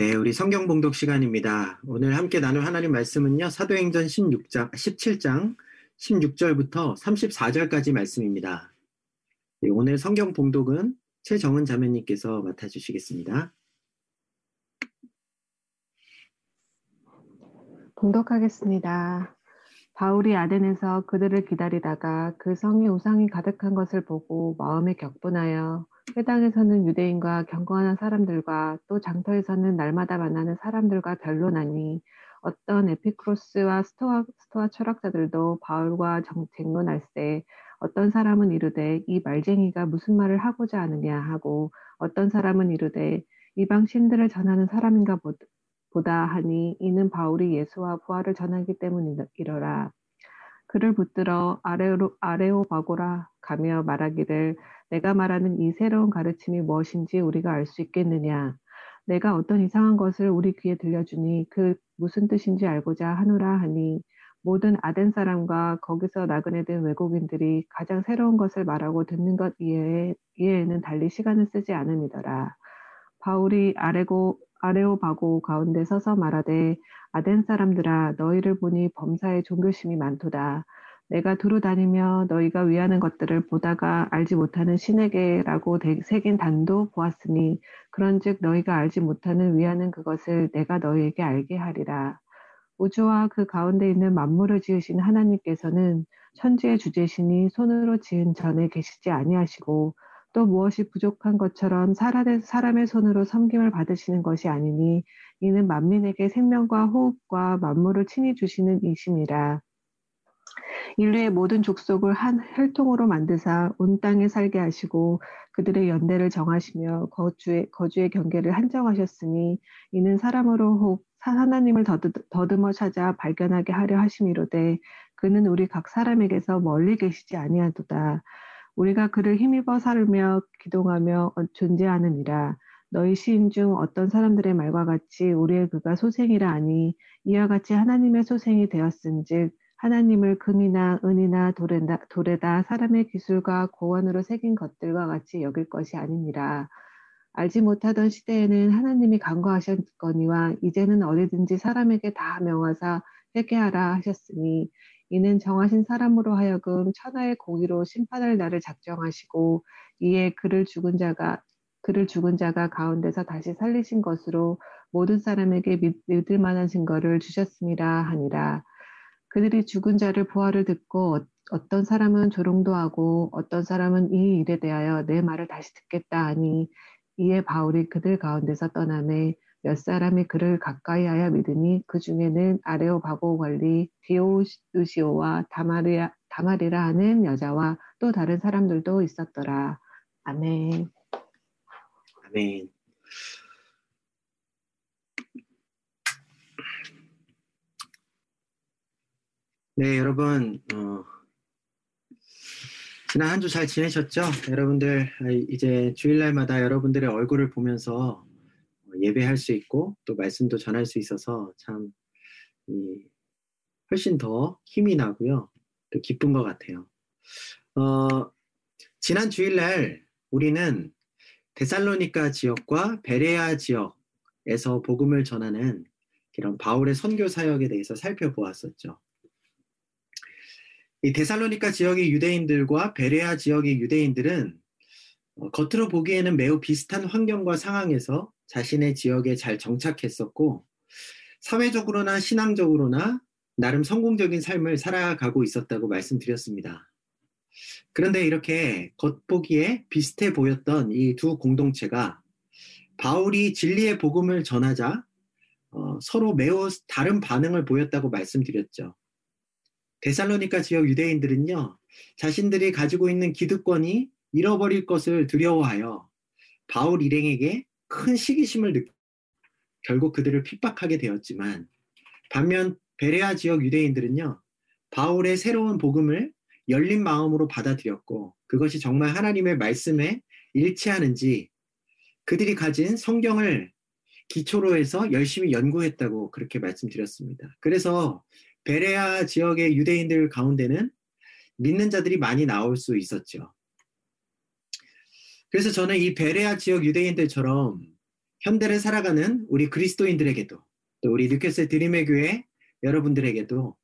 네, 우리 성경 봉독 시간입니다. 오늘 함께 나눌 하나님 말씀은요, 사도행전 16장, 17장 16절부터 34절까지 말씀입니다. 네, 오늘 성경 봉독은 최정은 자매님께서 맡아 주시겠습니다. 봉독하겠습니다. 바울이 아덴에서 그들을 기다리다가 그 성에 우상이 가득한 것을 보고 마음에 격분하여 회당에서는 유대인과 경건한 사람들과 또 장터에서는 날마다 만나는 사람들과 변론하니 어떤 에피크로스와 스토아, 스토아 철학자들도 바울과 쟁론할세 어떤 사람은 이르되 이 말쟁이가 무슨 말을 하고자 하느냐 하고 어떤 사람은 이르되 이방 신들을 전하는 사람인가 보다 하니 이는 바울이 예수와 부활을 전하기 때문이러라. 그를 붙들어 아레오, 아레오바고라 가며 말하기를 내가 말하는 이 새로운 가르침이 무엇인지 우리가 알 수 있겠느냐. 내가 어떤 이상한 것을 우리 귀에 들려주니 그 무슨 뜻인지 알고자 하노라 하니 모든 아덴 사람과 거기서 나그네 된 외국인들이 가장 새로운 것을 말하고 듣는 것 이외에, 이외에는 달리 시간을 쓰지 않음이더라. 바울이 아레고, 아레오바고 가운데 서서 말하되 아덴 사람들아 너희를 보니 범사에 종교심이 많도다. 내가 두루 다니며 너희가 위하는 것들을 보다가 알지 못하는 신에게라고 새긴 단도 보았으니 그런즉 너희가 알지 못하는 위하는 그것을 내가 너희에게 알게 하리라. 우주와 그 가운데 있는 만물을 지으신 하나님께서는 천지의 주제신이 손으로 지은 전에 계시지 아니하시고 또 무엇이 부족한 것처럼 사람의 손으로 섬김을 받으시는 것이 아니니 이는 만민에게 생명과 호흡과 만물을 친히 주시는 이심이라. 인류의 모든 족속을 한 혈통으로 만드사 온 땅에 살게 하시고 그들의 연대를 정하시며 거주의, 거주의 경계를 한정하셨으니 이는 사람으로 혹 하나님을 더듬어 찾아 발견하게 하려 하심이로되 그는 우리 각 사람에게서 멀리 계시지 아니하도다. 우리가 그를 힘입어 살며 기동하며 존재하느니라. 너희 시인 중 어떤 사람들의 말과 같이 우리의 그가 소생이라 하니 이와 같이 하나님의 소생이 되었은즉 하나님을 금이나 은이나 돌에다, 돌에다 사람의 기술과 고원으로 새긴 것들과 같이 여길 것이 아니니라. 알지 못하던 시대에는 하나님이 간과하셨거니와 이제는 어디든지 사람에게 다 명하사 회개하라 하셨으니 이는 정하신 사람으로 하여금 천하의 공의로 심판할 날을 작정하시고 이에 그를 죽은 자가 그를 죽은 자가 가운데서 다시 살리신 것으로 모든 사람에게 믿, 믿을 만한 증거를 주셨습니다 하니라. 그들이 죽은 자를 부활을 듣고 어, 떤 사람은 조롱도 하고 어떤 사람은 이 일에 대하여 내 말을 다시 듣겠다 하니 이에 바울이 그들 가운데서 떠나매 몇 사람이 그를 가까이 하여 믿으니 그 중에는 아레오바고 관리 디오우시오와 다마리아, 다마리라 하는 여자와 또 다른 사람들도 있었더라. 아멘. 아멘. 네, 여러분, 어, 지난 한 주 잘 지내셨죠? 여러분들, 이제 주일날마다 여러분들의 얼굴을 보면서 예배할 수 있고 또 말씀도 전할 수 있어서 참, 이, 훨씬 더 힘이 나고요. 또 기쁜 것 같아요. 어, 지난 주일날 우리는 데살로니카 지역과 베레아 지역에서 복음을 전하는 이런 바울의 선교 사역에 대해서 살펴보았었죠. 이 데살로니카 지역의 유대인들과 베레아 지역의 유대인들은 어, 겉으로 보기에는 매우 비슷한 환경과 상황에서 자신의 지역에 잘 정착했었고 사회적으로나 신앙적으로나 나름 성공적인 삶을 살아가고 있었다고 말씀드렸습니다. 그런데 이렇게 겉보기에 비슷해 보였던 이 두 공동체가 바울이 진리의 복음을 전하자 어, 서로 매우 다른 반응을 보였다고 말씀드렸죠. 데살로니카 지역 유대인들은요, 자신들이 가지고 있는 기득권이 잃어버릴 것을 두려워하여 바울 일행에게 큰 시기심을 느끼 결국 그들을 핍박하게 되었지만 반면 베레아 지역 유대인들은요, 바울의 새로운 복음을 열린 마음으로 받아들였고 그것이 정말 하나님의 말씀에 일치하는지 그들이 가진 성경을 기초로 해서 열심히 연구했다고 그렇게 말씀드렸습니다. 그래서 베레아 지역의 유대인들 가운데는 믿는 자들이 많이 나올 수 있었죠. 그래서 저는 이 베레아 지역 유대인들처럼 현대를 살아가는 우리 그리스도인들에게도 또 우리 뉴캐슬 드림의 교회 여러분들에게도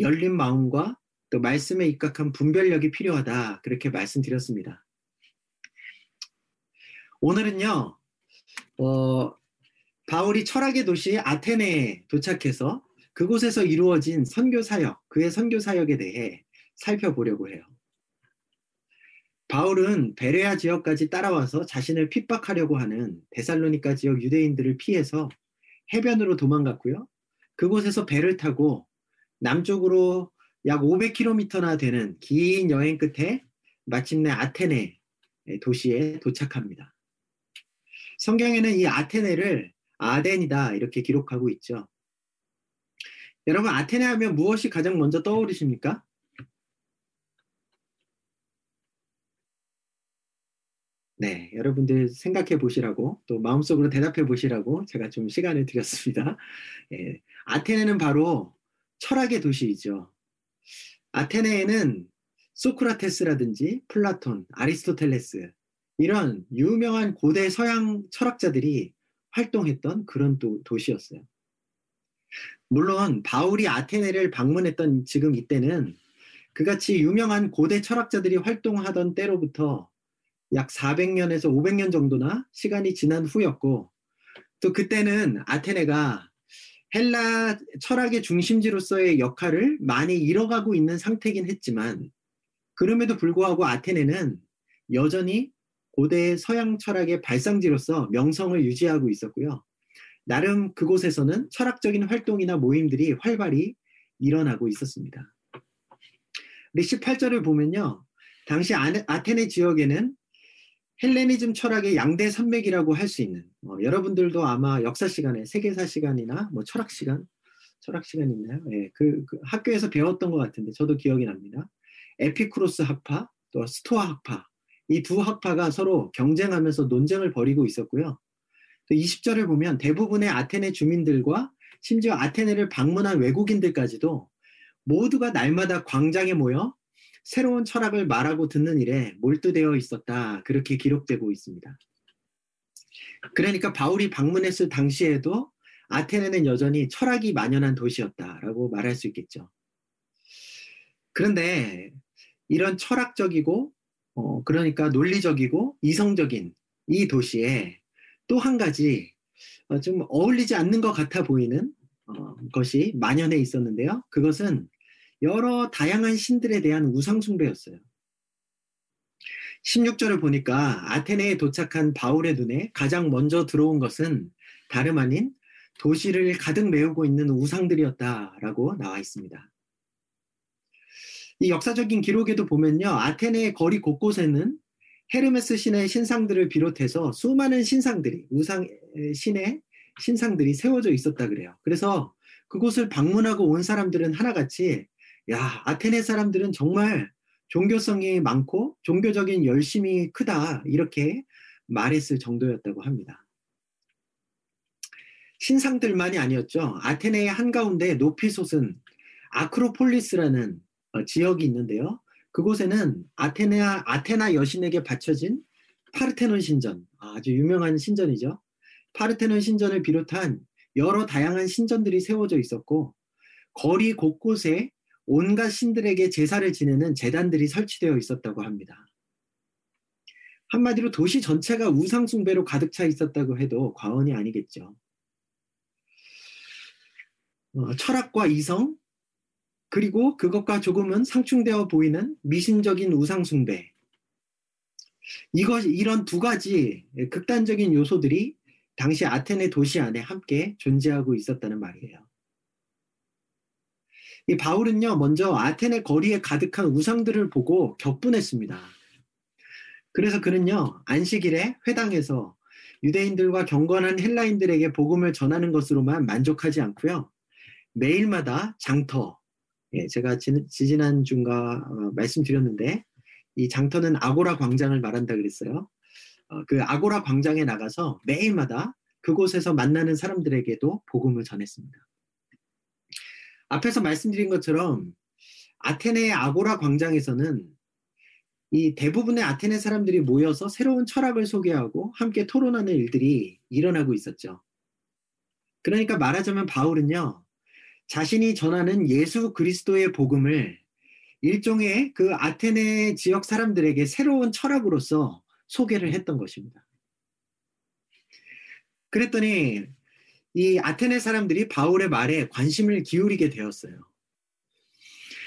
열린 마음과 또 말씀에 입각한 분별력이 필요하다 그렇게 말씀드렸습니다. 오늘은요 어, 바울이 철학의 도시 아테네에 도착해서 그곳에서 이루어진 선교 사역, 그의 선교 사역에 대해 살펴보려고 해요. 바울은 베레아 지역까지 따라와서 자신을 핍박하려고 하는 데살로니카 지역 유대인들을 피해서 해변으로 도망갔고요. 그곳에서 배를 타고 남쪽으로 약 500km나 되는 긴 여행 끝에 마침내 아테네 도시에 도착합니다. 성경에는 이 아테네를 아덴이다 이렇게 기록하고 있죠. 여러분 아테네 하면 무엇이 가장 먼저 떠오르십니까? 네, 여러분들 생각해 보시라고 또 마음속으로 대답해 보시라고 제가 좀 시간을 드렸습니다. 예, 아테네는 바로 철학의 도시이죠. 아테네에는 소크라테스라든지 플라톤, 아리스토텔레스 이런 유명한 고대 서양 철학자들이 활동했던 그런 도, 도시였어요. 물론 바울이 아테네를 방문했던 지금 이때는 그같이 유명한 고대 철학자들이 활동하던 때로부터 약 400년에서 500년 정도나 시간이 지난 후였고 또 그때는 아테네가 헬라 철학의 중심지로서의 역할을 많이 잃어가고 있는 상태긴 했지만 그럼에도 불구하고 아테네는 여전히 고대 서양 철학의 발상지로서 명성을 유지하고 있었고요. 나름 그곳에서는 철학적인 활동이나 모임들이 활발히 일어나고 있었습니다. 우리 18절을 보면요. 당시 아테네 지역에는 헬레니즘 철학의 양대 산맥이라고 할 수 있는 어, 여러분들도 아마 역사 시간에 세계사 시간이나 뭐 철학 시간 철학 시간 있나요? 예, 그, 그, 학교에서 배웠던 것 같은데 저도 기억이 납니다. 에피크로스 학파 또 스토아 학파 이 두 학파가 서로 경쟁하면서 논쟁을 벌이고 있었고요. 또 20절을 보면 대부분의 아테네 주민들과 심지어 아테네를 방문한 외국인들까지도 모두가 날마다 광장에 모여 새로운 철학을 말하고 듣는 일에 몰두되어 있었다. 그렇게 기록되고 있습니다. 그러니까 바울이 방문했을 당시에도 아테네는 여전히 철학이 만연한 도시였다라고 말할 수 있겠죠. 그런데 이런 철학적이고 어, 그러니까 논리적이고 이성적인 이 도시에 또 한 가지 어, 좀 어울리지 않는 것 같아 보이는 어, 것이 만연해 있었는데요. 그것은 여러 다양한 신들에 대한 우상숭배였어요. 16절을 보니까 아테네에 도착한 바울의 눈에 가장 먼저 들어온 것은 다름 아닌 도시를 가득 메우고 있는 우상들이었다라고 나와 있습니다. 이 역사적인 기록에도 보면요. 아테네의 거리 곳곳에는 헤르메스 신의 신상들을 비롯해서 수많은 신상들이, 우상 신의 신상들이 세워져 있었다 그래요. 그래서 그곳을 방문하고 온 사람들은 하나같이 야, 아테네 사람들은 정말 종교성이 많고 종교적인 열심이 크다. 이렇게 말했을 정도였다고 합니다. 신상들만이 아니었죠. 아테네의 한가운데 높이 솟은 아크로폴리스라는 어, 지역이 있는데요. 그곳에는 아테나, 아테나 여신에게 바쳐진 파르테논 신전, 아주 유명한 신전이죠. 파르테논 신전을 비롯한 여러 다양한 신전들이 세워져 있었고, 거리 곳곳에 온갖 신들에게 제사를 지내는 재단들이 설치되어 있었다고 합니다. 한마디로 도시 전체가 우상숭배로 가득 차 있었다고 해도 과언이 아니겠죠. 어, 철학과 이성, 그리고 그것과 조금은 상충되어 보이는 미신적인 우상숭배. 이것, 이런 두 가지 극단적인 요소들이 당시 아테네 도시 안에 함께 존재하고 있었다는 말이에요. 이 바울은요, 먼저 아테네 거리에 가득한 우상들을 보고 격분했습니다. 그래서 그는요, 안식일에 회당에서 유대인들과 경건한 헬라인들에게 복음을 전하는 것으로만 만족하지 않고요. 매일마다 장터, 예, 제가 지, 지난 중가 어, 말씀드렸는데 이 장터는 아고라 광장을 말한다 그랬어요. 어, 그 아고라 광장에 나가서 매일마다 그곳에서 만나는 사람들에게도 복음을 전했습니다. 앞에서 말씀드린 것처럼 아테네의 아고라 광장에서는 이 대부분의 아테네 사람들이 모여서 새로운 철학을 소개하고 함께 토론하는 일들이 일어나고 있었죠. 그러니까 말하자면 바울은요, 자신이 전하는 예수 그리스도의 복음을 일종의 그 아테네 지역 사람들에게 새로운 철학으로서 소개를 했던 것입니다. 그랬더니 이 아테네 사람들이 바울의 말에 관심을 기울이게 되었어요.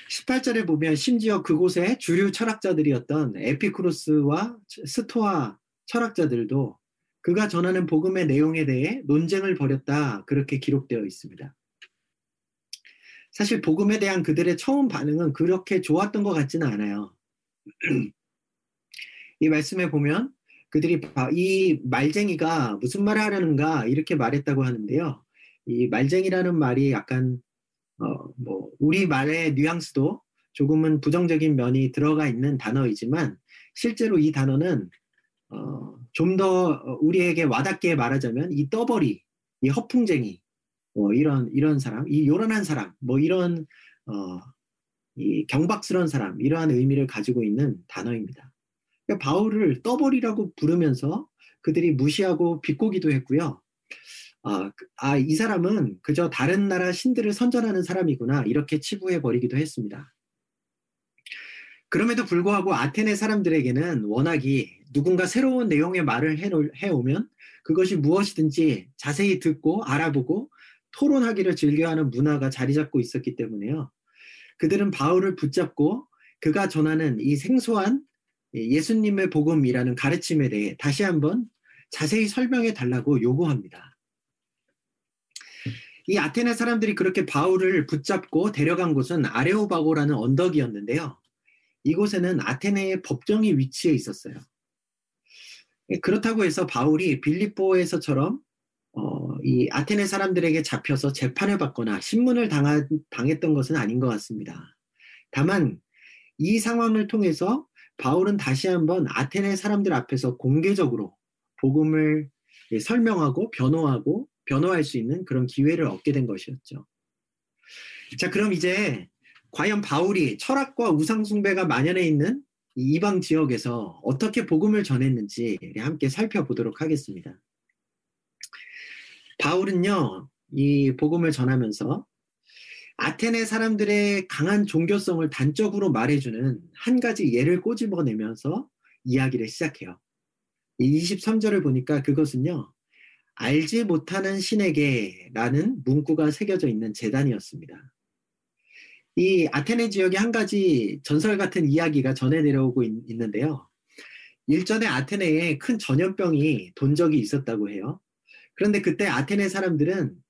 18절에 보면 심지어 그곳에 주류 철학자들이었던 에피크로스와 스토아 철학자들도 그가 전하는 복음의 내용에 대해 논쟁을 벌였다 그렇게 기록되어 있습니다. 사실 복음에 대한 그들의 처음 반응은 그렇게 좋았던 것 같지는 않아요. 이 말씀에 보면 그들이 이 말쟁이가 무슨 말을 하려는가 이렇게 말했다고 하는데요. 이 말쟁이라는 말이 약간 어, 뭐 우리 말의 뉘앙스도 조금은 부정적인 면이 들어가 있는 단어이지만 실제로 이 단어는 어, 좀 더 우리에게 와닿게 말하자면 이 떠버리, 이 허풍쟁이, 뭐 이런 이런 사람, 이 요란한 사람, 뭐 이런 어, 이 경박스러운 사람 이러한 의미를 가지고 있는 단어입니다. 그러니까 바울을 떠버리라고 부르면서 그들이 무시하고 비꼬기도 했고요. 아, 그, 아, 이 사람은 그저 다른 나라 신들을 선전하는 사람이구나, 이렇게 치부해 버리기도 했습니다. 그럼에도 불구하고 아테네 사람들에게는 워낙이 누군가 새로운 내용의 말을 해오면 그것이 무엇이든지 자세히 듣고 알아보고 토론하기를 즐겨하는 문화가 자리 잡고 있었기 때문에요. 그들은 바울을 붙잡고 그가 전하는 이 생소한 예수님의 복음이라는 가르침에 대해 다시 한번 자세히 설명해 달라고 요구합니다. 이 아테네 사람들이 그렇게 바울을 붙잡고 데려간 곳은 아레오바고라는 언덕이었는데요. 이곳에는 아테네의 법정이 위치해 있었어요. 그렇다고 해서 바울이 빌립보에서처럼 어, 이 아테네 사람들에게 잡혀서 재판을 받거나 신문을 당하, 당했던 것은 아닌 것 같습니다. 다만 이 상황을 통해서 바울은 다시 한번 아테네 사람들 앞에서 공개적으로 복음을 설명하고 변호하고 변호할 수 있는 그런 기회를 얻게 된 것이었죠. 자, 그럼 이제 과연 바울이 철학과 우상숭배가 만연해 있는 이방 지역에서 어떻게 복음을 전했는지 함께 살펴보도록 하겠습니다. 바울은요, 이 복음을 전하면서 아테네 사람들의 강한 종교성을 단적으로 말해주는 한 가지 예를 꼬집어내면서 이야기를 시작해요. 23절을 보니까 그것은요, 알지 못하는 신에게 라는 문구가 새겨져 있는 재단이었습니다. 이 아테네 지역에 한 가지 전설 같은 이야기가 전해 내려오고 있, 있는데요. 일전에 아테네에 큰 전염병이 돈 적이 있었다고 해요. 그런데 그때 아테네 사람들은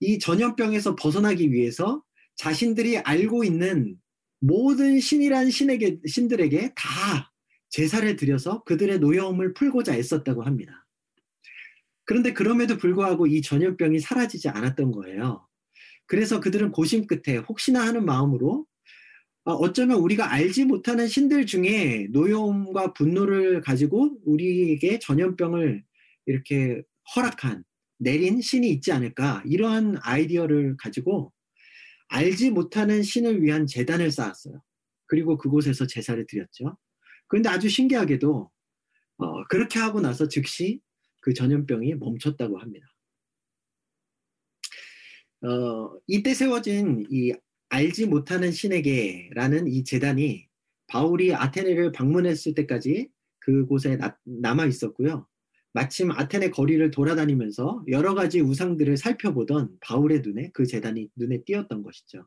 이 전염병에서 벗어나기 위해서 자신들이 알고 있는 모든 신이란 신에게, 신들에게 다 제사를 드려서 그들의 노여움을 풀고자 애썼다고 합니다. 그런데 그럼에도 불구하고 이 전염병이 사라지지 않았던 거예요. 그래서 그들은 고심 끝에 혹시나 하는 마음으로 어, 어쩌면 우리가 알지 못하는 신들 중에 노여움과 분노를 가지고 우리에게 전염병을 이렇게 허락한 내린 신이 있지 않을까 이러한 아이디어를 가지고 알지 못하는 신을 위한 재단을 쌓았어요. 그리고 그곳에서 제사를 드렸죠. 그런데 아주 신기하게도 어, 그렇게 하고 나서 즉시 그 전염병이 멈췄다고 합니다. 어, 이때 세워진 이 알지 못하는 신에게라는 이 재단이 바울이 아테네를 방문했을 때까지 그곳에 나, 남아 있었고요. 마침 아테네 거리를 돌아다니면서 여러 가지 우상들을 살펴보던 바울의 눈에 그 재단이 눈에 띄었던 것이죠.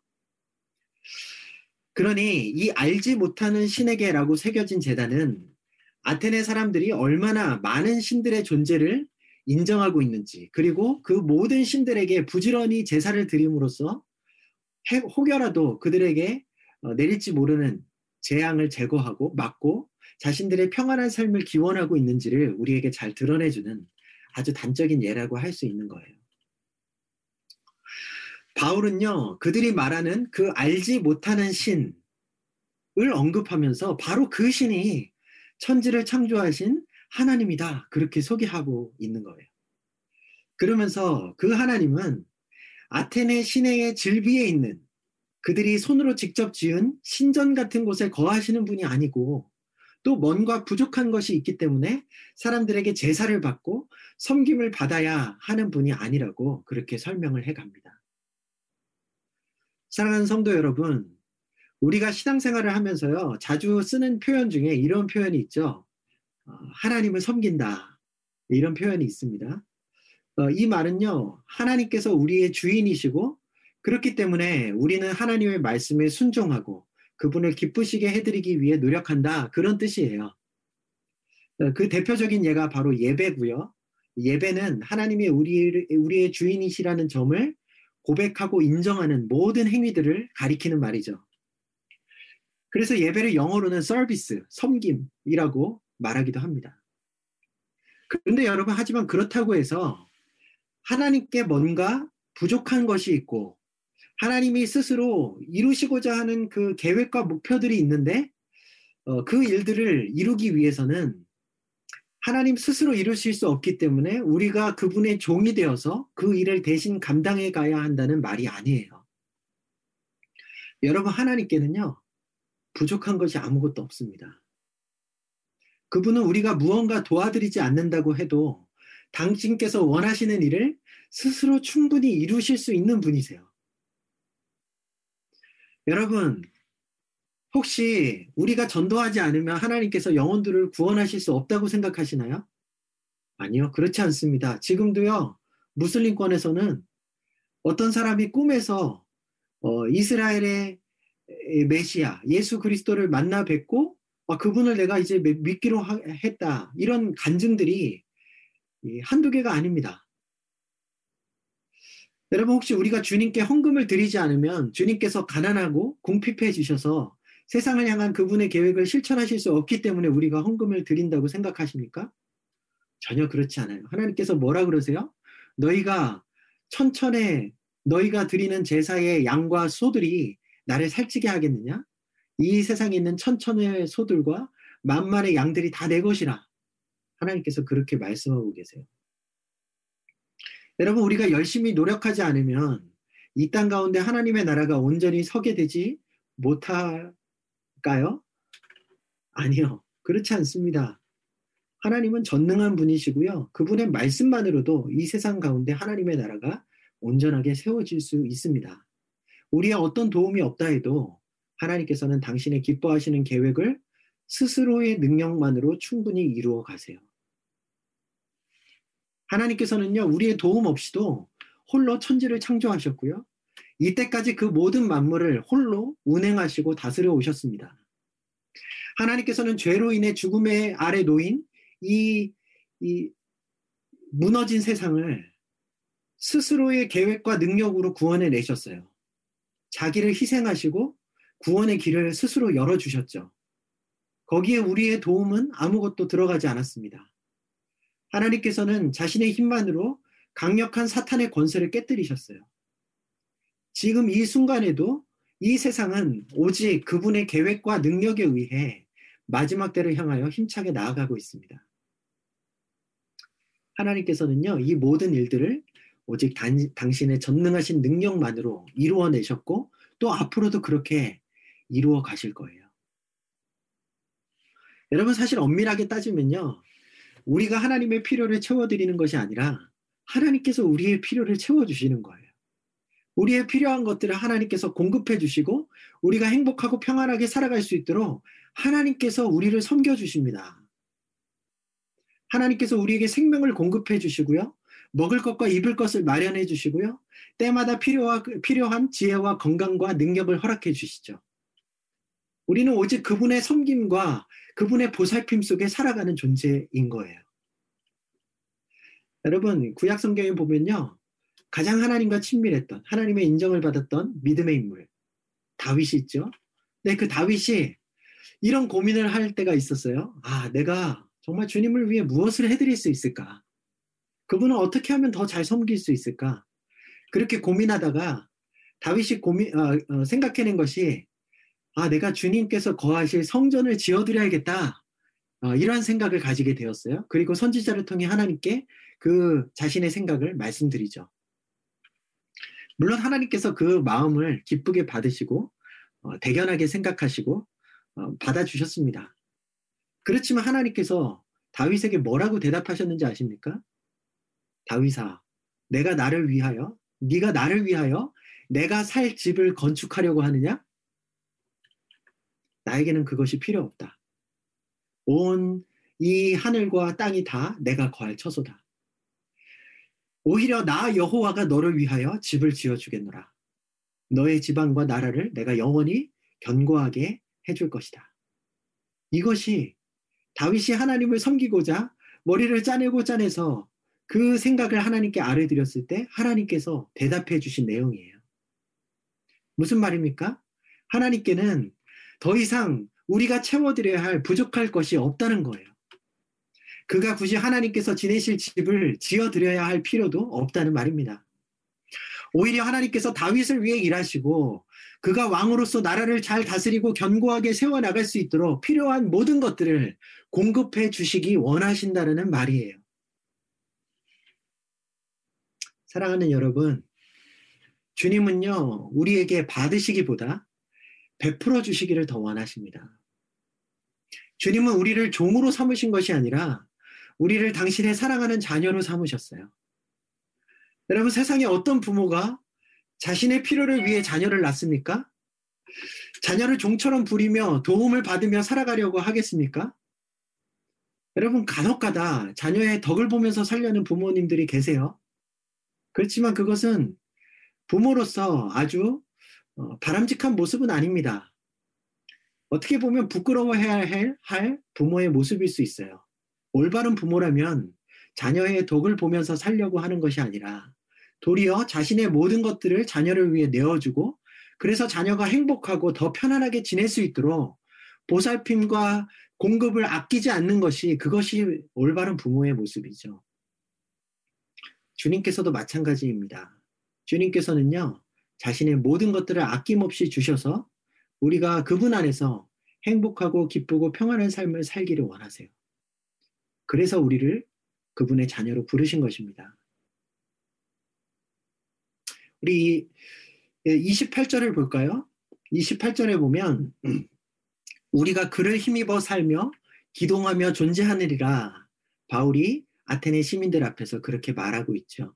그러니 이 알지 못하는 신에게라고 새겨진 재단은 아테네 사람들이 얼마나 많은 신들의 존재를 인정하고 있는지, 그리고 그 모든 신들에게 부지런히 제사를 드림으로써 혹여라도 그들에게 어, 내릴지 모르는 재앙을 제거하고 막고 자신들의 평안한 삶을 기원하고 있는지를 우리에게 잘 드러내주는 아주 단적인 예라고 할 수 있는 거예요. 바울은요, 그들이 말하는 그 알지 못하는 신을 언급하면서 바로 그 신이 천지를 창조하신 하나님이다. 그렇게 소개하고 있는 거예요. 그러면서 그 하나님은 아테네 시내의 질비에 있는 그들이 손으로 직접 지은 신전 같은 곳에 거하시는 분이 아니고 또 뭔가 부족한 것이 있기 때문에 사람들에게 제사를 받고 섬김을 받아야 하는 분이 아니라고 그렇게 설명을 해 갑니다. 사랑하는 성도 여러분, 우리가 신앙생활을 하면서요, 자주 쓰는 표현 중에 이런 표현이 있죠. 어, 하나님을 섬긴다. 이런 표현이 있습니다. 어, 이 말은요, 하나님께서 우리의 주인이시고, 그렇기 때문에 우리는 하나님의 말씀에 순종하고, 그분을 기쁘시게 해드리기 위해 노력한다. 그런 뜻이에요. 어, 그 대표적인 예가 바로 예배고요. 예배는 하나님이 우리, 우리의 주인이시라는 점을 고백하고 인정하는 모든 행위들을 가리키는 말이죠. 그래서 예배를 영어로는 서비스, 섬김이라고 말하기도 합니다. 그런데 여러분, 하지만 그렇다고 해서 하나님께 뭔가 부족한 것이 있고 하나님이 스스로 이루시고자 하는 그 계획과 목표들이 있는데 어, 그 일들을 이루기 위해서는 하나님 스스로 이루실 수 없기 때문에 우리가 그분의 종이 되어서 그 일을 대신 감당해 가야 한다는 말이 아니에요. 여러분, 하나님께는요, 부족한 것이 아무것도 없습니다. 그분은 우리가 무언가 도와드리지 않는다고 해도 당신께서 원하시는 일을 스스로 충분히 이루실 수 있는 분이세요. 여러분, 혹시 우리가 전도하지 않으면 하나님께서 영혼들을 구원하실 수 없다고 생각하시나요? 아니요, 그렇지 않습니다. 지금도요, 무슬림권에서는 어떤 사람이 꿈에서 어, 이스라엘의 메시아, 예수 그리스도를 만나 뵙고 아, 그분을 내가 이제 믿기로 하, 했다. 이런 간증들이 한두 개가 아닙니다. 여러분 혹시 우리가 주님께 헌금을 드리지 않으면 주님께서 가난하고 궁핍해 주셔서 세상을 향한 그분의 계획을 실천하실 수 없기 때문에 우리가 헌금을 드린다고 생각하십니까? 전혀 그렇지 않아요. 하나님께서 뭐라 그러세요? 너희가 천천에 너희가 드리는 제사의 양과 소들이 나를 살찌게 하겠느냐? 이 세상에 있는 천천의 소들과 만만의 양들이 다 내 것이라. 하나님께서 그렇게 말씀하고 계세요. 여러분, 우리가 열심히 노력하지 않으면 이 땅 가운데 하나님의 나라가 온전히 서게 되지 못할까요? 아니요. 그렇지 않습니다. 하나님은 전능한 분이시고요. 그분의 말씀만으로도 이 세상 가운데 하나님의 나라가 온전하게 세워질 수 있습니다. 우리의 어떤 도움이 없다 해도 하나님께서는 당신의 기뻐하시는 계획을 스스로의 능력만으로 충분히 이루어 가세요. 하나님께서는요, 우리의 도움 없이도 홀로 천지를 창조하셨고요. 이때까지 그 모든 만물을 홀로 운행하시고 다스려 오셨습니다. 하나님께서는 죄로 인해 죽음의 아래 놓인 이, 이 무너진 세상을 스스로의 계획과 능력으로 구원해 내셨어요. 자기를 희생하시고 구원의 길을 스스로 열어주셨죠. 거기에 우리의 도움은 아무것도 들어가지 않았습니다. 하나님께서는 자신의 힘만으로 강력한 사탄의 권세를 깨뜨리셨어요. 지금 이 순간에도 이 세상은 오직 그분의 계획과 능력에 의해 마지막 때를 향하여 힘차게 나아가고 있습니다. 하나님께서는요, 이 모든 일들을 오직 단, 당신의 전능하신 능력만으로 이루어내셨고, 또 앞으로도 그렇게 이루어 가실 거예요. 여러분, 사실 엄밀하게 따지면요, 우리가 하나님의 필요를 채워드리는 것이 아니라 하나님께서 우리의 필요를 채워주시는 거예요. 우리의 필요한 것들을 하나님께서 공급해 주시고 우리가 행복하고 평안하게 살아갈 수 있도록 하나님께서 우리를 섬겨 주십니다. 하나님께서 우리에게 생명을 공급해 주시고요. 먹을 것과 입을 것을 마련해 주시고요. 때마다 필요와, 필요한 지혜와 건강과 능력을 허락해 주시죠. 우리는 오직 그분의 섬김과 그분의 보살핌 속에 살아가는 존재인 거예요. 여러분, 구약 성경에 보면요. 가장 하나님과 친밀했던, 하나님의 인정을 받았던 믿음의 인물, 다윗이 있죠. 네, 그 다윗이 이런 고민을 할 때가 있었어요. 아, 내가 정말 주님을 위해 무엇을 해드릴 수 있을까? 그분은 어떻게 하면 더 잘 섬길 수 있을까? 그렇게 고민하다가 다윗이 고민, 어, 어, 생각해낸 것이 아, 내가 주님께서 거하실 성전을 지어드려야겠다. 어, 이러한 생각을 가지게 되었어요. 그리고 선지자를 통해 하나님께 그 자신의 생각을 말씀드리죠. 물론 하나님께서 그 마음을 기쁘게 받으시고 어, 대견하게 생각하시고 어, 받아주셨습니다. 그렇지만 하나님께서 다윗에게 뭐라고 대답하셨는지 아십니까? 다윗아, 내가 나를 위하여, 네가 나를 위하여 내가 살 집을 건축하려고 하느냐? 나에게는 그것이 필요 없다. 온 이 하늘과 땅이 다 내가 거할 처소다. 오히려 나 여호와가 너를 위하여 집을 지어 주겠노라. 너의 지방과 나라를 내가 영원히 견고하게 해줄 것이다. 이것이 다윗이 하나님을 섬기고자 머리를 짜내고 짜내서 그 생각을 하나님께 아뢰드렸을 때 하나님께서 대답해 주신 내용이에요. 무슨 말입니까? 하나님께는 더 이상 우리가 채워드려야 할 부족할 것이 없다는 거예요. 그가 굳이 하나님께서 지내실 집을 지어드려야 할 필요도 없다는 말입니다. 오히려 하나님께서 다윗을 위해 일하시고 그가 왕으로서 나라를 잘 다스리고 견고하게 세워나갈 수 있도록 필요한 모든 것들을 공급해 주시기 원하신다는 말이에요. 사랑하는 여러분, 주님은요, 우리에게 받으시기보다 베풀어 주시기를 더 원하십니다. 주님은 우리를 종으로 삼으신 것이 아니라 우리를 당신의 사랑하는 자녀로 삼으셨어요. 여러분, 세상에 어떤 부모가 자신의 필요를 위해 자녀를 낳습니까? 자녀를 종처럼 부리며 도움을 받으며 살아가려고 하겠습니까? 여러분, 간혹가다 자녀의 덕을 보면서 살려는 부모님들이 계세요. 그렇지만 그것은 부모로서 아주 어, 바람직한 모습은 아닙니다. 어떻게 보면 부끄러워해야 할 부모의 모습일 수 있어요. 올바른 부모라면 자녀의 덕을 보면서 살려고 하는 것이 아니라 도리어 자신의 모든 것들을 자녀를 위해 내어주고 그래서 자녀가 행복하고 더 편안하게 지낼 수 있도록 보살핌과 공급을 아끼지 않는 것이 그것이 올바른 부모의 모습이죠. 주님께서도 마찬가지입니다. 주님께서는요, 자신의 모든 것들을 아낌없이 주셔서 우리가 그분 안에서 행복하고 기쁘고 평안한 삶을 살기를 원하세요. 그래서 우리를 그분의 자녀로 부르신 것입니다. 우리 28절을 볼까요? 28절에 보면 우리가 그를 힘입어 살며 기동하며 존재하느리라 바울이 아테네 시민들 앞에서 그렇게 말하고 있죠.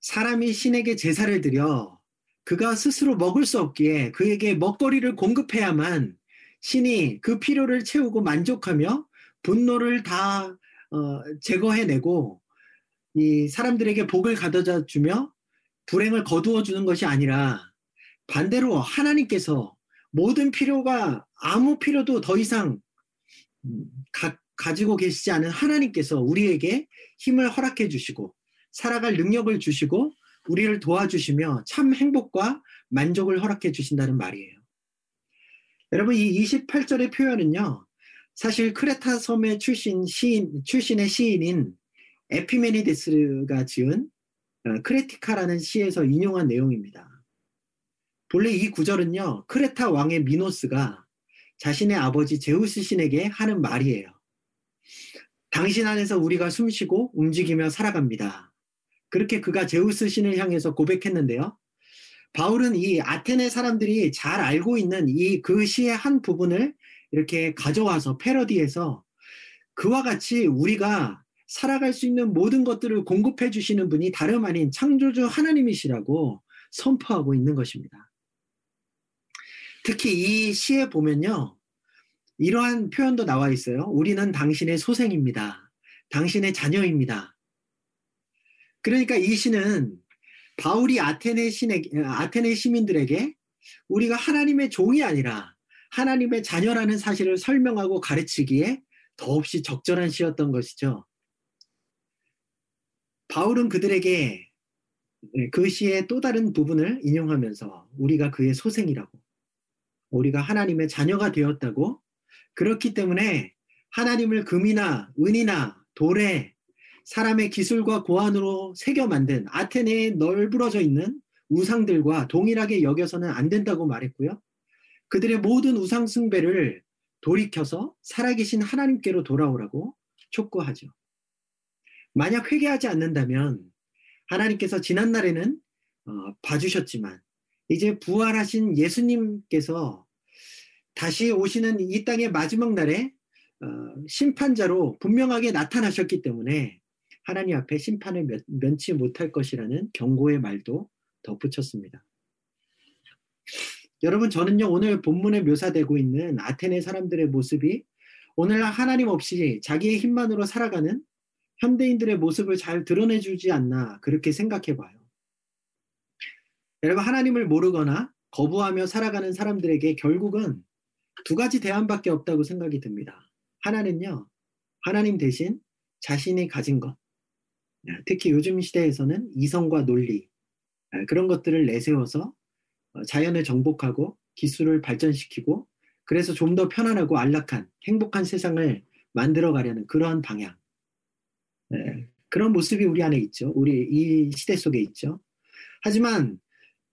사람이 신에게 제사를 드려 그가 스스로 먹을 수 없기에 그에게 먹거리를 공급해야만 신이 그 필요를 채우고 만족하며 분노를 다 어, 제거해내고 이 사람들에게 복을 가져다 주며 불행을 거두어 주는 것이 아니라 반대로 하나님께서 모든 필요가 아무 필요도 더 이상 음, 가, 가지고 계시지 않은 하나님께서 우리에게 힘을 허락해 주시고 살아갈 능력을 주시고 우리를 도와주시며 참 행복과 만족을 허락해 주신다는 말이에요. 여러분 이 28절의 표현은요. 사실 크레타 섬의 출신 시인 출신의 시인인 에피메니데스가 지은 어, 크레티카라는 시에서 인용한 내용입니다. 본래 이 구절은요. 크레타 왕의 미노스가 자신의 아버지 제우스 신에게 하는 말이에요. 당신 안에서 우리가 숨쉬고 움직이며 살아갑니다. 그렇게 그가 제우스 신을 향해서 고백했는데요. 바울은 이 아테네 사람들이 잘 알고 있는 이 그 시의 한 부분을 이렇게 가져와서 패러디해서 그와 같이 우리가 살아갈 수 있는 모든 것들을 공급해 주시는 분이 다름 아닌 창조주 하나님이시라고 선포하고 있는 것입니다. 특히 이 시에 보면요. 이러한 표현도 나와 있어요. 우리는 당신의 소생입니다. 당신의 자녀입니다. 그러니까 이 시는 바울이 아테네 신에, 아테네 시민들에게 우리가 하나님의 종이 아니라 하나님의 자녀라는 사실을 설명하고 가르치기에 더없이 적절한 시였던 것이죠. 바울은 그들에게 그 시의 또 다른 부분을 인용하면서 우리가 그의 소생이라고, 우리가 하나님의 자녀가 되었다고, 그렇기 때문에 하나님을 금이나 은이나 돌에 사람의 기술과 고안으로 새겨 만든 아테네에 널브러져 있는 우상들과 동일하게 여겨서는 안 된다고 말했고요. 그들의 모든 우상 숭배를 돌이켜서 살아계신 하나님께로 돌아오라고 촉구하죠. 만약 회개하지 않는다면 하나님께서 지난날에는 어, 봐주셨지만 이제 부활하신 예수님께서 다시 오시는 이 땅의 마지막 날에 어, 심판자로 분명하게 나타나셨기 때문에 하나님 앞에 심판을 면, 면치 못할 것이라는 경고의 말도 덧붙였습니다. 여러분 저는요 오늘 본문에 묘사되고 있는 아테네 사람들의 모습이 오늘날 하나님 없이 자기의 힘만으로 살아가는 현대인들의 모습을 잘 드러내주지 않나 그렇게 생각해 봐요. 여러분 하나님을 모르거나 거부하며 살아가는 사람들에게 결국은 두 가지 대안밖에 없다고 생각이 듭니다. 하나는요, 하나님 대신 자신이 가진 것, 특히 요즘 시대에서는 이성과 논리, 그런 것들을 내세워서 어, 자연을 정복하고 기술을 발전시키고 그래서 좀 더 편안하고 안락한 행복한 세상을 만들어 가려는 그러한 방향. 그런 모습이 우리 안에 있죠. 우리 이 시대 속에 있죠. 하지만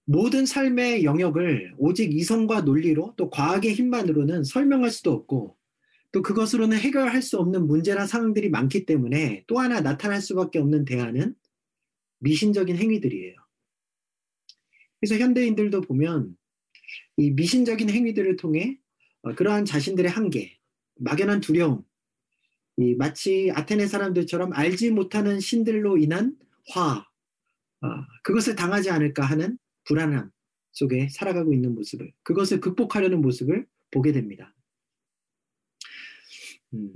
모든 삶의 영역을 오직 이성과 논리로 또 과학의 힘만으로는 설명할 수도 없고 또 그것으로는 해결할 수 없는 문제나 상황들이 많기 때문에 또 하나 나타날 수밖에 없는 대안은 미신적인 행위들이에요. 그래서 현대인들도 보면 이 미신적인 행위들을 통해 어, 그러한 자신들의 한계, 막연한 두려움, 마치 아테네 사람들처럼 알지 못하는 신들로 인한 화, 어, 그것을 당하지 않을까 하는 불안함 속에 살아가고 있는 모습을, 그것을 극복하려는 모습을 보게 됩니다. 음.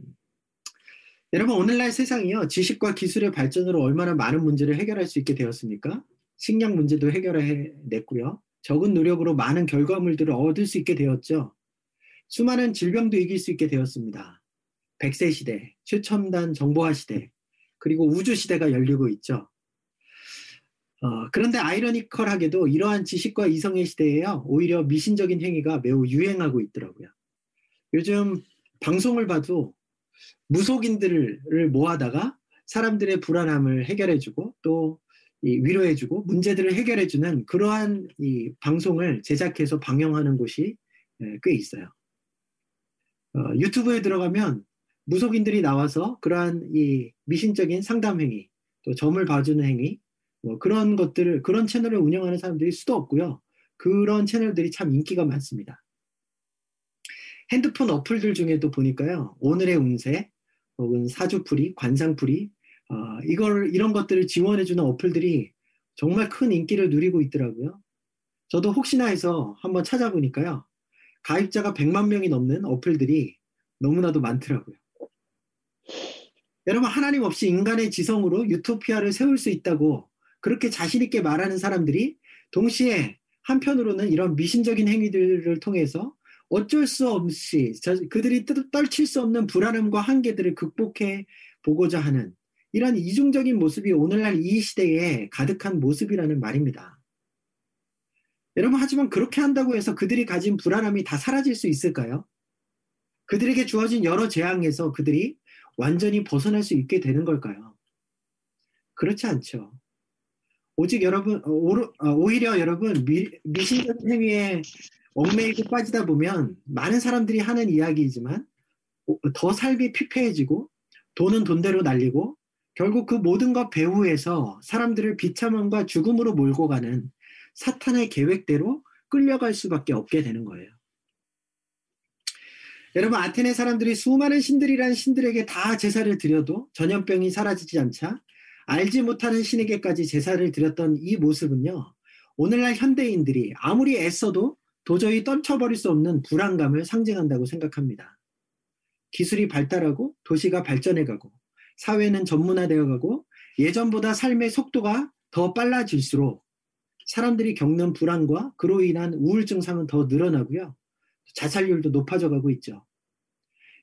여러분, 오늘날 세상이요, 지식과 기술의 발전으로 얼마나 많은 문제를 해결할 수 있게 되었습니까? 식량 문제도 해결해 냈고요. 적은 노력으로 많은 결과물들을 얻을 수 있게 되었죠. 수많은 질병도 이길 수 있게 되었습니다. 100세 시대, 최첨단 정보화 시대, 그리고 우주 시대가 열리고 있죠. 어, 그런데 아이러니컬하게도 이러한 지식과 이성의 시대에요. 오히려 미신적인 행위가 매우 유행하고 있더라고요. 요즘 방송을 봐도 무속인들을 모아다가 사람들의 불안함을 해결해주고 또 위로해주고 문제들을 해결해주는 그러한 이 방송을 제작해서 방영하는 곳이 예, 꽤 있어요. 어, 유튜브에 들어가면 무속인들이 나와서 그러한 이 미신적인 상담 행위, 또 점을 봐주는 행위, 뭐 그런 것들을 그런 채널을 운영하는 사람들이 수도 없고요. 그런 채널들이 참 인기가 많습니다. 핸드폰 어플들 중에도 보니까요. 오늘의 운세 혹은 사주풀이, 관상풀이 어, 이걸 이런 것들을 지원해주는 어플들이 정말 큰 인기를 누리고 있더라고요. 저도 혹시나 해서 한번 찾아보니까요. 가입자가 100만 명이 넘는 어플들이 너무나도 많더라고요. 여러분 하나님 없이 인간의 지성으로 유토피아를 세울 수 있다고 그렇게 자신 있게 말하는 사람들이 동시에 한편으로는 이런 미신적인 행위들을 통해서 어쩔 수 없이 그들이 떨칠 수 없는 불안함과 한계들을 극복해 보고자 하는 이런 이중적인 모습이 오늘날 이 시대에 가득한 모습이라는 말입니다. 여러분, 하지만 그렇게 한다고 해서 그들이 가진 불안함이 다 사라질 수 있을까요? 그들에게 주어진 여러 재앙에서 그들이 완전히 벗어날 수 있게 되는 걸까요? 그렇지 않죠. 오직 여러분, 어, 오히려 여러분, 미, 미신적인 행위에 얽매이고 빠지다 보면 많은 사람들이 하는 이야기이지만 더 삶이 피폐해지고 돈은 돈대로 날리고 결국 그 모든 것 배후에서 사람들을 비참함과 죽음으로 몰고 가는 사탄의 계획대로 끌려갈 수밖에 없게 되는 거예요. 여러분 아테네 사람들이 수많은 신들이란 신들에게 다 제사를 드려도 전염병이 사라지지 않자 알지 못하는 신에게까지 제사를 드렸던 이 모습은요. 오늘날 현대인들이 아무리 애써도 도저히 떨쳐버릴 수 없는 불안감을 상징한다고 생각합니다. 기술이 발달하고 도시가 발전해가고 사회는 전문화되어가고 예전보다 삶의 속도가 더 빨라질수록 사람들이 겪는 불안과 그로 인한 우울증 상은 더 늘어나고요. 자살률도 높아져 가고 있죠.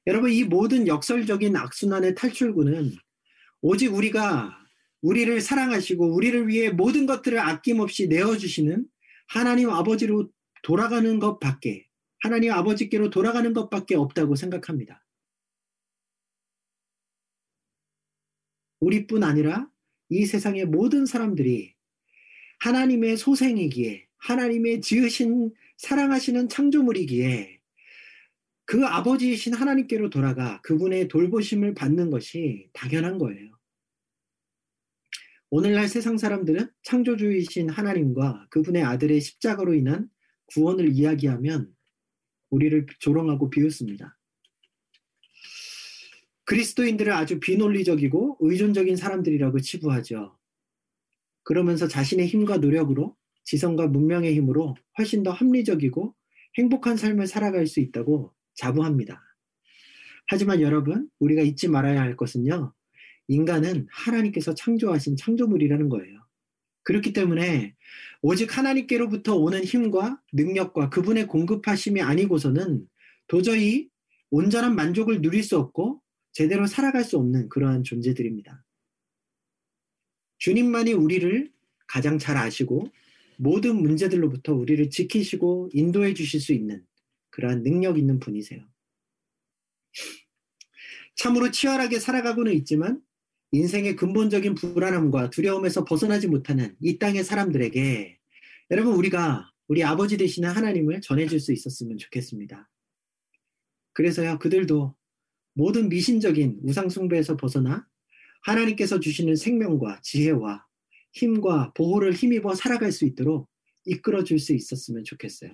여러분, 이 모든 역설적인 악순환의 탈출구는 오직 우리가 우리를 사랑하시고 우리를 위해 모든 것들을 아낌없이 내어주시는 하나님 아버지로 돌아가는 것밖에, 하나님 아버지께로 돌아가는 것밖에 없다고 생각합니다. 우리뿐 아니라 이 세상의 모든 사람들이 하나님의 소생이기에, 하나님의 지으신 사랑하시는 창조물이기에 그 아버지이신 하나님께로 돌아가 그분의 돌보심을 받는 것이 당연한 거예요. 오늘날 세상 사람들은 창조주이신 하나님과 그분의 아들의 십자가로 인한 구원을 이야기하면 우리를 조롱하고 비웃습니다. 그리스도인들을 아주 비논리적이고 의존적인 사람들이라고 치부하죠. 그러면서 자신의 힘과 노력으로 지성과 문명의 힘으로 훨씬 더 합리적이고 행복한 삶을 살아갈 수 있다고 자부합니다. 하지만 여러분, 우리가 잊지 말아야 할 것은요, 인간은 하나님께서 창조하신 창조물이라는 거예요. 그렇기 때문에 오직 하나님께로부터 오는 힘과 능력과 그분의 공급하심이 아니고서는 도저히 온전한 만족을 누릴 수 없고 제대로 살아갈 수 없는 그러한 존재들입니다. 주님만이 우리를 가장 잘 아시고 모든 문제들로부터 우리를 지키시고 인도해 주실 수 있는 그러한 능력 있는 분이세요. 참으로 치열하게 살아가고는 있지만 인생의 근본적인 불안함과 두려움에서 벗어나지 못하는 이 땅의 사람들에게 여러분 우리가 우리 아버지 되시는 하나님을 전해줄 수 있었으면 좋겠습니다. 그래서요 그들도 모든 미신적인 우상숭배에서 벗어나 하나님께서 주시는 생명과 지혜와 힘과 보호를 힘입어 살아갈 수 있도록 이끌어 줄 수 있었으면 좋겠어요.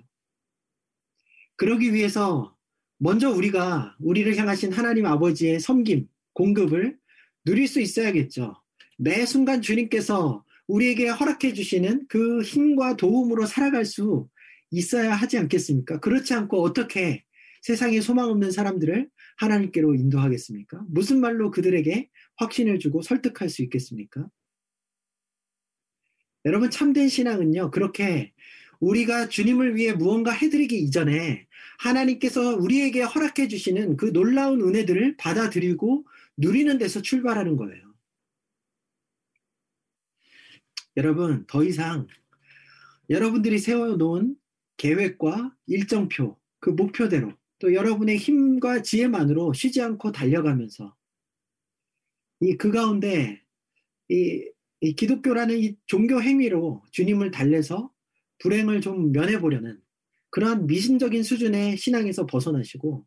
그러기 위해서 먼저 우리가 우리를 향하신 하나님 아버지의 섬김, 공급을 누릴 수 있어야겠죠. 매 순간 주님께서 우리에게 허락해 주시는 그 힘과 도움으로 살아갈 수 있어야 하지 않겠습니까? 그렇지 않고 어떻게 세상에 소망 없는 사람들을 하나님께로 인도하겠습니까? 무슨 말로 그들에게 확신을 주고 설득할 수 있겠습니까? 여러분, 참된 신앙은요, 그렇게 우리가 주님을 위해 무언가 해드리기 이전에 하나님께서 우리에게 허락해 주시는 그 놀라운 은혜들을 받아들이고 누리는 데서 출발하는 거예요. 여러분, 더 이상 여러분들이 세워놓은 계획과 일정표, 그 목표대로 또 여러분의 힘과 지혜만으로 쉬지 않고 달려가면서 이 그 가운데 이, 이 기독교라는 이 종교 행위로 주님을 달래서 불행을 좀 면해보려는 그러한 미신적인 수준의 신앙에서 벗어나시고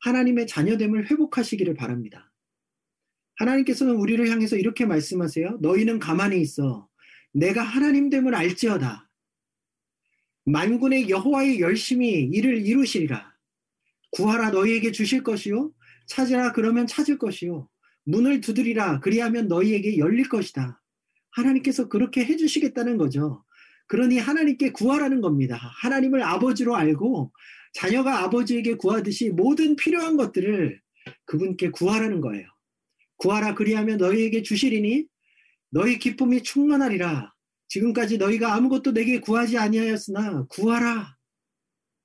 하나님의 자녀됨을 회복하시기를 바랍니다. 하나님께서는 우리를 향해서 이렇게 말씀하세요. 너희는 가만히 있어. 내가 하나님 됨을 알지어다. 만군의 여호와의 열심히 이를 이루시리라. 구하라 너희에게 주실 것이요. 찾으라 그러면 찾을 것이요. 문을 두드리라 그리하면 너희에게 열릴 것이다. 하나님께서 그렇게 해주시겠다는 거죠. 그러니 하나님께 구하라는 겁니다. 하나님을 아버지로 알고 자녀가 아버지에게 구하듯이 모든 필요한 것들을 그분께 구하라는 거예요. 구하라 그리하면 너희에게 주시리니 너희 기쁨이 충만하리라. 지금까지 너희가 아무것도 내게 구하지 아니하였으나 구하라.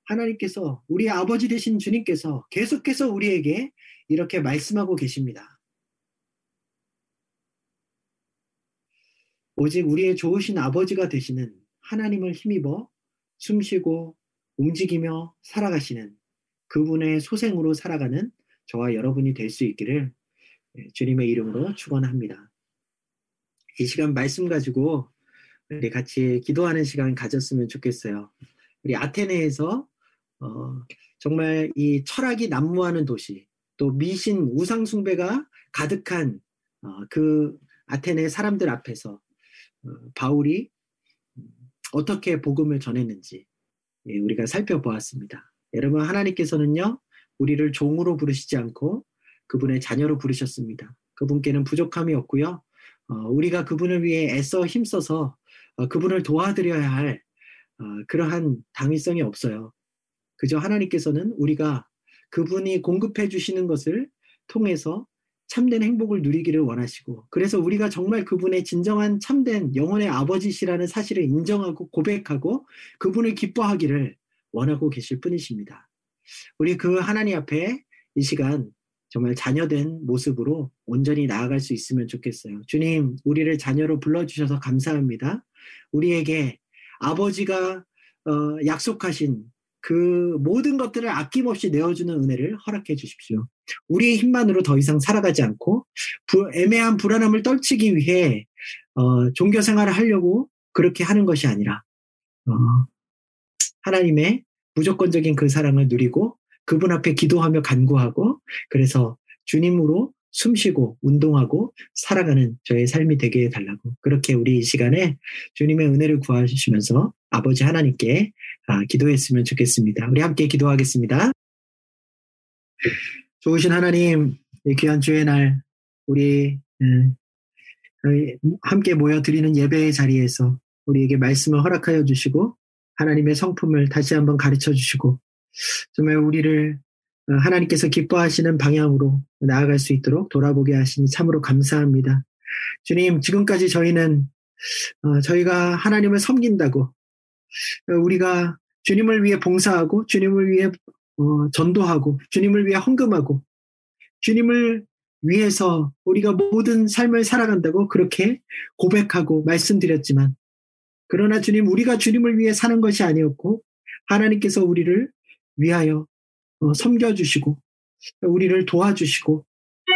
하나님께서 우리 아버지 되신 주님께서 계속해서 우리에게 이렇게 말씀하고 계십니다. 오직 우리의 좋으신 아버지가 되시는 하나님을 힘입어 숨쉬고 움직이며 살아가시는 그분의 소생으로 살아가는 저와 여러분이 될 수 있기를 예, 주님의 이름으로 축원합니다. 이 시간 말씀 가지고 우리 같이 기도하는 시간 가졌으면 좋겠어요. 우리 아테네에서 어, 정말 이 철학이 난무하는 도시, 또 미신 우상 숭배가 가득한 어, 그 아테네 사람들 앞에서 어, 바울이 어떻게 복음을 전했는지 예, 우리가 살펴보았습니다. 여러분 하나님께서는요 우리를 종으로 부르시지 않고 그분의 자녀로 부르셨습니다. 그분께는 부족함이 없고요. 어, 우리가 그분을 위해 애써 힘써서 어, 그분을 도와드려야 할 어, 그러한 당위성이 없어요. 그저 하나님께서는 우리가 그분이 공급해 주시는 것을 통해서 참된 행복을 누리기를 원하시고 그래서 우리가 정말 그분의 진정한 참된 영혼의 아버지시라는 사실을 인정하고 고백하고 그분을 기뻐하기를 원하고 계실 뿐이십니다. 우리 그 하나님 앞에 이 시간 정말 자녀된 모습으로 온전히 나아갈 수 있으면 좋겠어요. 주님, 우리를 자녀로 불러주셔서 감사합니다. 우리에게 아버지가 어, 약속하신 그 모든 것들을 아낌없이 내어주는 은혜를 허락해 주십시오. 우리의 힘만으로 더 이상 살아가지 않고 부, 애매한 불안함을 떨치기 위해 어, 종교 생활을 하려고 그렇게 하는 것이 아니라 어, 하나님의 무조건적인 그 사랑을 누리고 그분 앞에 기도하며 간구하고 그래서 주님으로 숨쉬고 운동하고 살아가는 저의 삶이 되게 해달라고 그렇게 우리 이 시간에 주님의 은혜를 구하시면서 아버지 하나님께 아, 기도했으면 좋겠습니다. 우리 함께 기도하겠습니다. 좋으신 하나님, 귀한 주의 날 우리 함께 모여 드리는 예배의 자리에서 우리에게 말씀을 허락하여 주시고 하나님의 성품을 다시 한번 가르쳐 주시고 정말 우리를 어, 하나님께서 기뻐하시는 방향으로 나아갈 수 있도록 돌아보게 하시니 참으로 감사합니다. 주님, 지금까지 저희는 어, 저희가 하나님을 섬긴다고 어, 우리가 주님을 위해 봉사하고 주님을 위해 전도하고 주님을 위해 헌금하고 주님을 위해서 우리가 모든 삶을 살아간다고 그렇게 고백하고 말씀드렸지만 그러나 주님 우리가 주님을 위해 사는 것이 아니었고 하나님께서 우리를 위하여 어, 섬겨주시고 우리를 도와주시고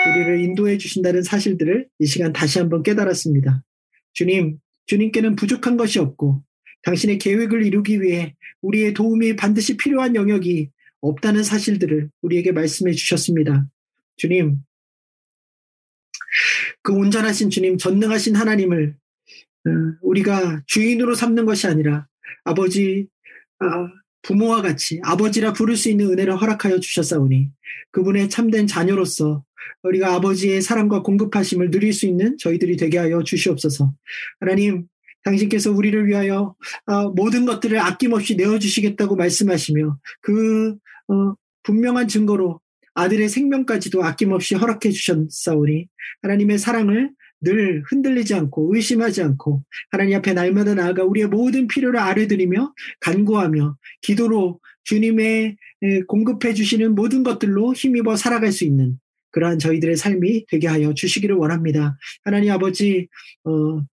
우리를 인도해 주신다는 사실들을 이 시간 다시 한번 깨달았습니다. 주님, 주님께는 부족한 것이 없고 당신의 계획을 이루기 위해 우리의 도움이 반드시 필요한 영역이 없다는 사실들을 우리에게 말씀해 주셨습니다. 주님, 그 온전하신 주님, 전능하신 하나님을 어, 우리가 주인으로 삼는 것이 아니라 아버지, 아, 부모와 같이 아버지라 부를 수 있는 은혜를 허락하여 주셨사오니 그분의 참된 자녀로서 우리가 아버지의 사랑과 공급하심을 누릴 수 있는 저희들이 되게 하여 주시옵소서. 하나님, 당신께서 우리를 위하여 어, 모든 것들을 아낌없이 내어주시겠다고 말씀하시며 그 어, 분명한 증거로 아들의 생명까지도 아낌없이 허락해 주셨사오니 하나님의 사랑을 늘 흔들리지 않고 의심하지 않고 하나님 앞에 날마다 나아가 우리의 모든 필요를 아뢰드리며 간구하며 기도로 주님의 공급해 주시는 모든 것들로 힘입어 살아갈 수 있는 그러한 저희들의 삶이 되게 하여 주시기를 원합니다. 하나님 아버지, 어, 어,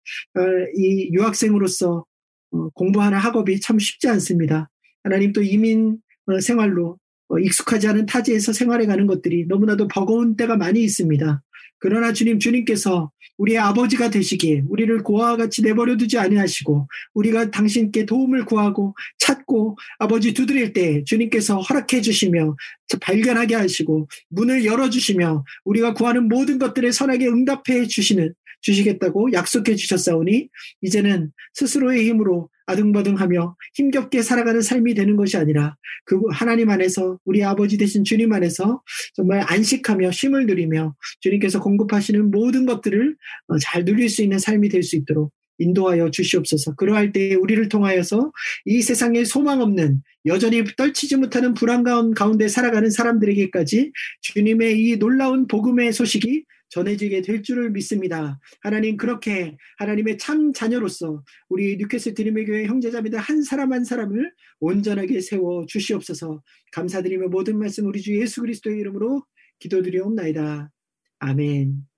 이 유학생으로서 어, 공부하는 학업이 참 쉽지 않습니다. 하나님 또 이민 어, 생활로 어, 익숙하지 않은 타지에서 생활해 가는 것들이 너무나도 버거운 때가 많이 있습니다. 그러나 주님, 주님께서 우리의 아버지가 되시기에 우리를 고아와 같이 내버려 두지 아니하시고 우리가 당신께 도움을 구하고 찾고 아버지 두드릴 때 주님께서 허락해 주시며 발견하게 하시고 문을 열어 주시며 우리가 구하는 모든 것들에 선하게 응답해 주시는 주시겠다고 약속해 주셨사오니 이제는 스스로의 힘으로 아등바등하며 힘겹게 살아가는 삶이 되는 것이 아니라 그 하나님 안에서 우리 아버지 되신 주님 안에서 정말 안식하며 쉼을 누리며 주님께서 공급하시는 모든 것들을 어, 잘 누릴 수 있는 삶이 될 수 있도록 인도하여 주시옵소서. 그러할 때 우리를 통하여서 이 세상에 소망 없는 여전히 떨치지 못하는 불안 가운데 살아가는 사람들에게까지 주님의 이 놀라운 복음의 소식이 전해지게 될 줄을 믿습니다. 하나님 그렇게 하나님의 참 자녀로서 우리 뉴캐슬 드림의 교회 형제자매들 한 사람 한 사람을 온전하게 세워 주시옵소서. 감사드리며 모든 말씀 우리 주 예수 그리스도의 이름으로 기도드리옵나이다. 아멘.